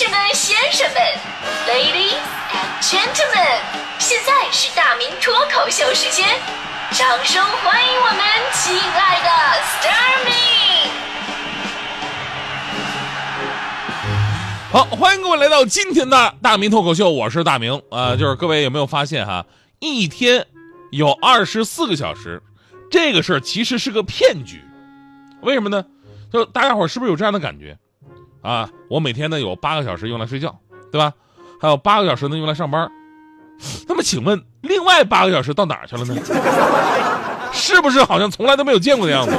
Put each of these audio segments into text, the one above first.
士们、先生们，Ladies and Gentlemen，现在是大明脱口秀时间，掌声欢迎我们亲爱的 Starmi 好，欢迎各位来到今天的大明脱口秀，我是大明。呃，就是各位有没有发现哈，一天有二十四个小时，这个事儿其实是个骗局。为什么呢？就大家伙是不是有这样的感觉？啊，我每天呢有八个小时用来睡觉，对吧？还有八个小时呢用来上班。那么请问，另外八个小时到哪儿去了呢？是不是好像从来都没有见过的样子？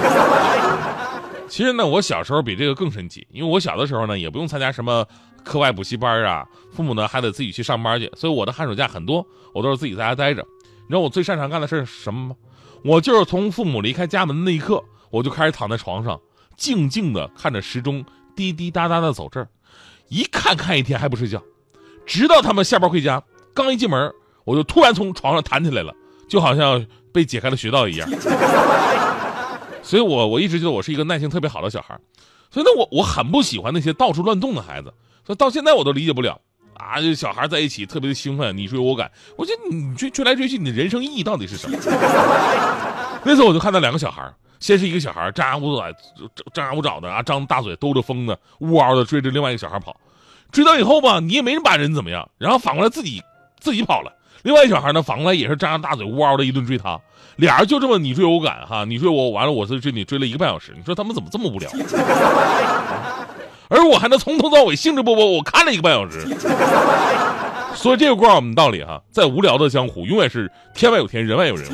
其实呢，我小时候比这个更神奇，因为我小的时候呢，也不用参加什么课外补习班啊，父母呢还得自己去上班去，所以我的寒暑假很多，我都是自己在家待着。你知道我最擅长干的事是什么吗？我就是从父母离开家门的那一刻，我就开始躺在床上，静静的看着时钟滴滴答答的走这儿，一看看一天还不睡觉，直到他们下班回家，刚一进门，我就突然从床上弹起来了，就好像被解开了穴道一样。所以我我一直觉得我是一个耐性特别好的小孩，所以呢，我我很不喜欢那些到处乱动的孩子，所以到现在我都理解不了啊，这小孩在一起特别的兴奋，你追我赶，我觉得你追追来追去，你的人生意义到底是什么？那次我就看到两个小孩，先是一个小孩张牙舞爪、张牙舞爪的啊，张大嘴兜着风呢，呜嗷的追着另外一个小孩跑，追到以后吧，你也没人把人怎么样，然后反过来自己自己跑了。另外一小孩呢，反过来也是张着大嘴，呜嗷的一顿追他，俩人就这么你追我赶哈，你追我，完了我是追你，追了一个半小时。你说他们怎么这么无聊？而我还能从头到尾兴致勃勃，我看了一个半小时。所以这个告诉我们道理哈，在无聊的江湖，永远是天外有天，人外有人。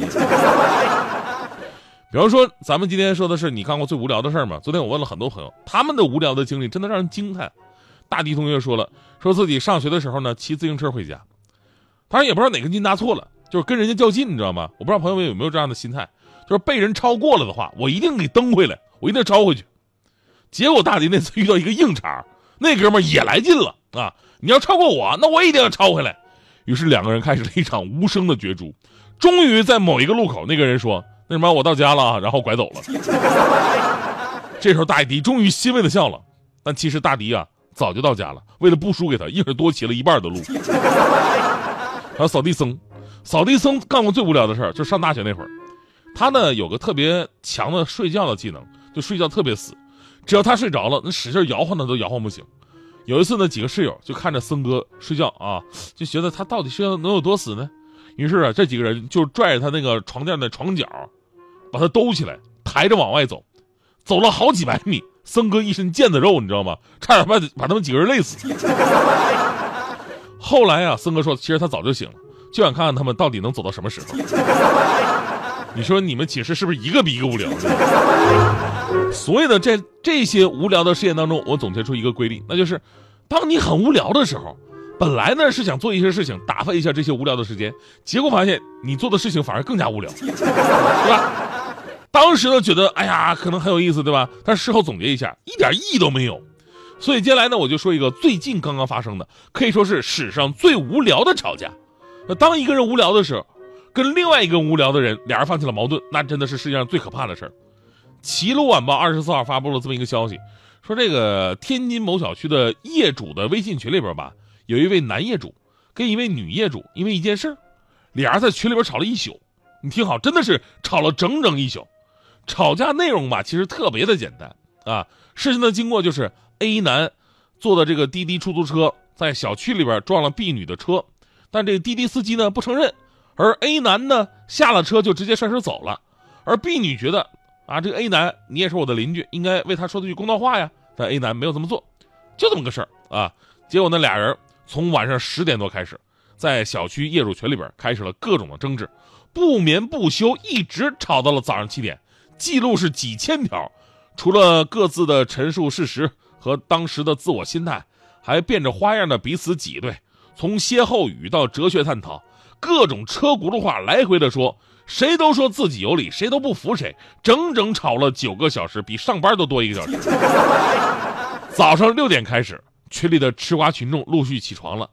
比方说，咱们今天说的是你干过最无聊的事儿吗？昨天我问了很多朋友，他们的无聊的经历真的让人惊叹。大迪同学说了，说自己上学的时候呢，骑自行车回家。当然也不知道哪根筋搭错了，就是跟人家较劲，你知道吗？我不知道朋友们有没有这样的心态，就是被人超过了的话，我一定给蹬回来，我一定超回去。结果大迪那次遇到一个硬茬，那哥们也来劲了啊！你要超过我，那我一定要超回来。于是两个人开始了一场无声的角逐。终于在某一个路口，那个人说：“那什么，我到家了。”然后拐走了。这时候大迪终于欣慰的笑了，但其实大迪啊早就到家了，为了不输给他，硬是多骑了一半的路。还有扫地僧，扫地僧干过最无聊的事儿，就上大学那会儿，他呢有个特别强的睡觉的技能，就睡觉特别死，只要他睡着了，那使劲摇晃他都摇晃不醒。有一次呢，几个室友就看着僧哥睡觉啊，就觉得他到底睡觉能有多死呢？于是啊，这几个人就拽着他那个床垫的床角，把他兜起来，抬着往外走，走了好几百米，森哥一身腱子肉，你知道吗？差点把把他们几个人累死。后来啊，森哥说，其实他早就醒了，就想看看他们到底能走到什么时候。你说你们寝室是不是一个比一个无聊？所以呢，在这些无聊的事件当中，我总结出一个规律，那就是，当你很无聊的时候，本来呢是想做一些事情打发一下这些无聊的时间，结果发现你做的事情反而更加无聊，对吧？当时呢觉得哎呀可能很有意思，对吧？但事后总结一下，一点意义都没有。所以接下来呢，我就说一个最近刚刚发生的，可以说是史上最无聊的吵架。那当一个人无聊的时候，跟另外一个无聊的人，俩人发起了矛盾，那真的是世界上最可怕的事儿。齐鲁晚报二十四号发布了这么一个消息，说这个天津某小区的业主的微信群里边吧，有一位男业主跟一位女业主因为一件事儿，俩人在群里边吵了一宿。你听好，真的是吵了整整一宿。吵架内容吧，其实特别的简单啊。事情的经过就是。A 男坐的这个滴滴出租车在小区里边撞了 B 女的车，但这个滴滴司机呢不承认，而 A 男呢下了车就直接摔车走了，而 B 女觉得啊这个 A 男你也是我的邻居，应该为他说句公道话呀，但 A 男没有这么做，就这么个事儿啊。结果那俩人从晚上十点多开始，在小区业主群里边开始了各种的争执，不眠不休，一直吵到了早上七点，记录是几千条，除了各自的陈述事实。和当时的自我心态，还变着花样的彼此挤兑，从歇后语到哲学探讨，各种车轱辘话来回的说，谁都说自己有理，谁都不服谁，整整吵了九个小时，比上班都多一个小时。早上六点开始，群里的吃瓜群众陆续起床了，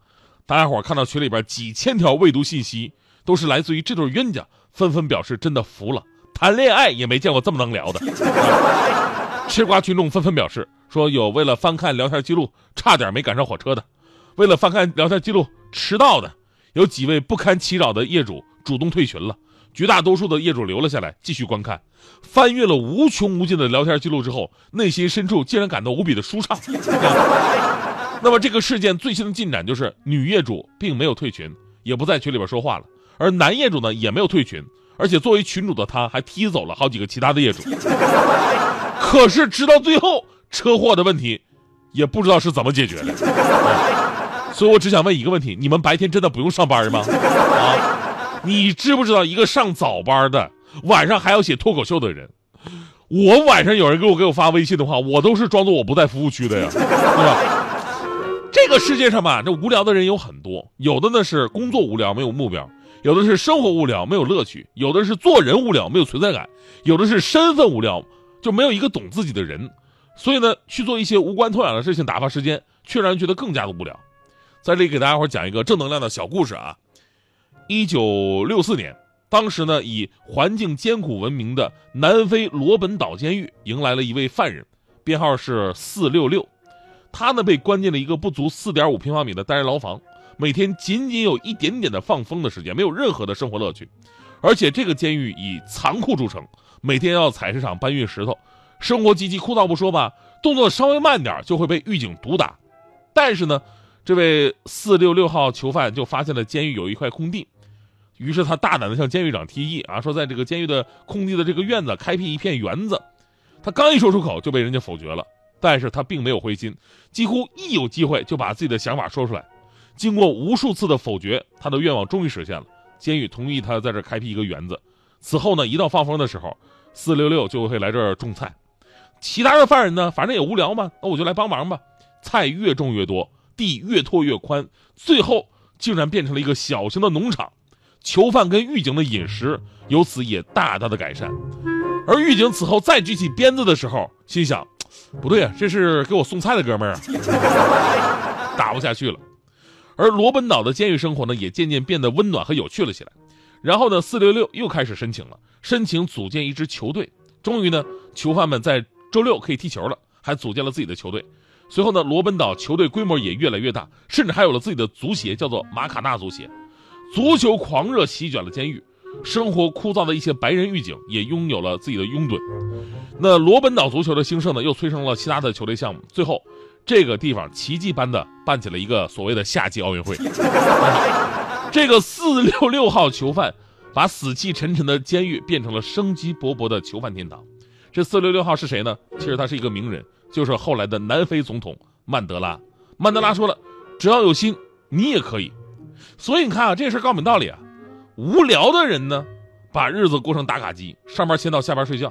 大家伙看到群里边几千条未读信息，都是来自于这对冤家，纷纷表示真的服了，谈恋爱也没见过这么能聊的。吃瓜群众纷纷表示。说有为了翻看聊天记录差点没赶上火车的，为了翻看聊天记录迟到的，有几位不堪其扰的业主主动退群了，绝大多数的业主留了下来继续观看。翻阅了无穷无尽的聊天记录之后，内心深处竟然感到无比的舒畅。那么这个事件最新的进展就是，女业主并没有退群，也不在群里边说话了，而男业主呢也没有退群，而且作为群主的他还踢走了好几个其他的业主。可是直到最后，车祸的问题也不知道是怎么解决的。所以我只想问一个问题：你们白天真的不用上班吗？啊，你知不知道一个上早班的？晚上还要写脱口秀的人，我晚上有人给我给我发微信的话，我都是装作我不在服务区的呀，对吧？这个世界上吧，这无聊的人有很多，有的呢是工作无聊没有目标，有的是生活无聊没有乐趣，有的是做人无聊没有存在感，有的是身份无聊就没有一个懂自己的人，所以呢，去做一些无关痛痒的事情打发时间，却让人觉得更加的无聊。在这里给大家伙讲一个正能量的小故事啊，一九六四年。当时呢，以环境艰苦闻名的南非罗本岛监狱迎来了一位犯人，编号是四六六。他呢被关进了一个不足四点五平方米的单人牢房，每天仅仅有一点点的放风的时间，没有任何的生活乐趣。而且这个监狱以残酷著称，每天要采石场搬运石头，生活极其枯燥不说吧，动作稍微慢点就会被狱警毒打。但是呢，这位四六六号囚犯就发现了监狱有一块空地。于是他大胆的向监狱长提议啊，说在这个监狱的空地的这个院子开辟一片园子。他刚一说出口就被人家否决了，但是他并没有灰心，几乎一有机会就把自己的想法说出来。经过无数次的否决，他的愿望终于实现了，监狱同意他在这开辟一个园子。此后呢，一到放风的时候，四六六就会来这儿种菜。其他的犯人呢，反正也无聊嘛，那我就来帮忙吧。菜越种越多，地越拓越宽，最后竟然变成了一个小型的农场。囚犯跟狱警的饮食由此也大大的改善，而狱警此后再举起鞭子的时候，心想，不对啊，这是给我送菜的哥们儿啊，打不下去了。而罗本岛的监狱生活呢，也渐渐变得温暖和有趣了起来。然后呢，四六六又开始申请了，申请组建一支球队。终于呢，囚犯们在周六可以踢球了，还组建了自己的球队。随后呢，罗本岛球队规模也越来越大，甚至还有了自己的足协，叫做马卡纳足协。足球狂热席卷了监狱，生活枯燥的一些白人狱警也拥有了自己的拥趸。那罗本岛足球的兴盛呢，又催生了其他的球队项目。最后，这个地方奇迹般的办起了一个所谓的夏季奥运会。这个四六六号囚犯把死气沉沉的监狱变成了生机勃勃的囚犯天堂。这四六六号是谁呢？其实他是一个名人，就是后来的南非总统曼德拉。曼德拉说了：“只要有心，你也可以。”所以你看啊，这事告诉我们道理啊，无聊的人呢，把日子过成打卡机，上班签到，下班睡觉；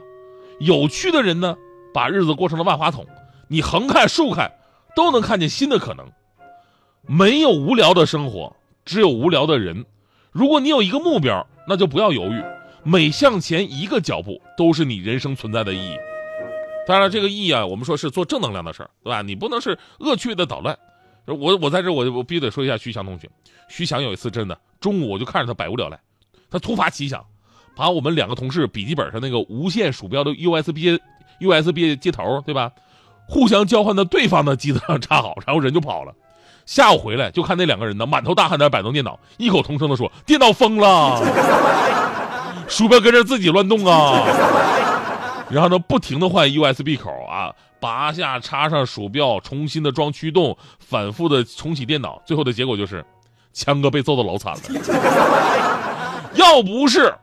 有趣的人呢，把日子过成了万花筒，你横看竖看都能看见新的可能。没有无聊的生活，只有无聊的人。如果你有一个目标，那就不要犹豫，每向前一个脚步，都是你人生存在的意义。当然，这个意义啊，我们说是做正能量的事儿，对吧？你不能是恶趣味的捣乱。我我在这我我必须得说一下徐翔同学，徐翔有一次真的中午我就看着他百无聊赖，他突发奇想，把我们两个同事笔记本上那个无线鼠标的 USB USB 接头对吧，互相交换到对方的机子上插好，然后人就跑了。下午回来就看那两个人呢满头大汗在摆弄电脑，异口同声的说电脑疯了，鼠标跟着自己乱动啊，然后呢不停的换 USB 口啊。拔下插上鼠标，重新的装驱动，反复的重启电脑，最后的结果就是，强哥被揍的老惨了。要不是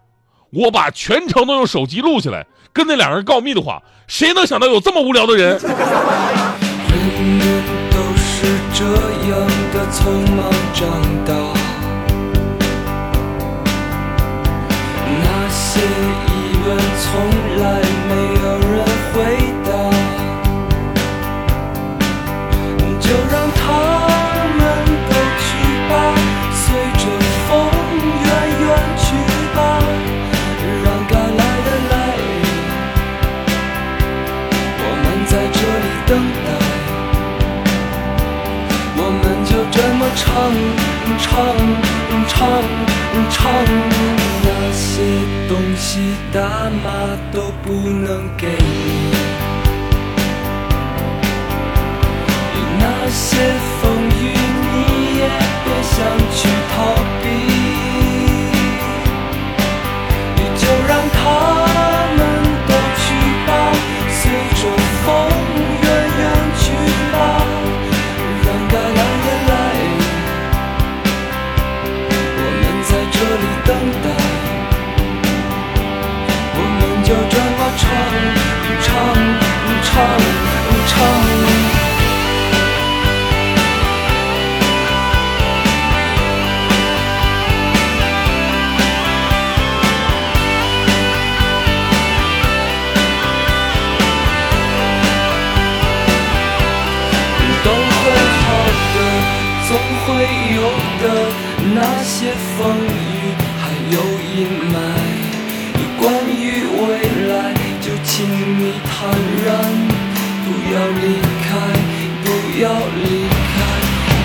我把全程都用手机录下来，跟那两人告密的话，谁能想到有这么无聊的人？人人都是这样的匆忙长大，那些唱唱唱唱，那些东西大妈都不能给你。那些风雨，你也别想去会有的。那些风雨还有阴霾，关于未来，就请你坦然，不要离开，不要离开。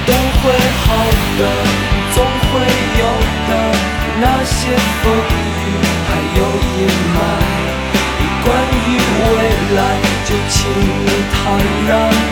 都会好的，总会有的。那些风雨还有阴霾，关于未来，就请你坦然。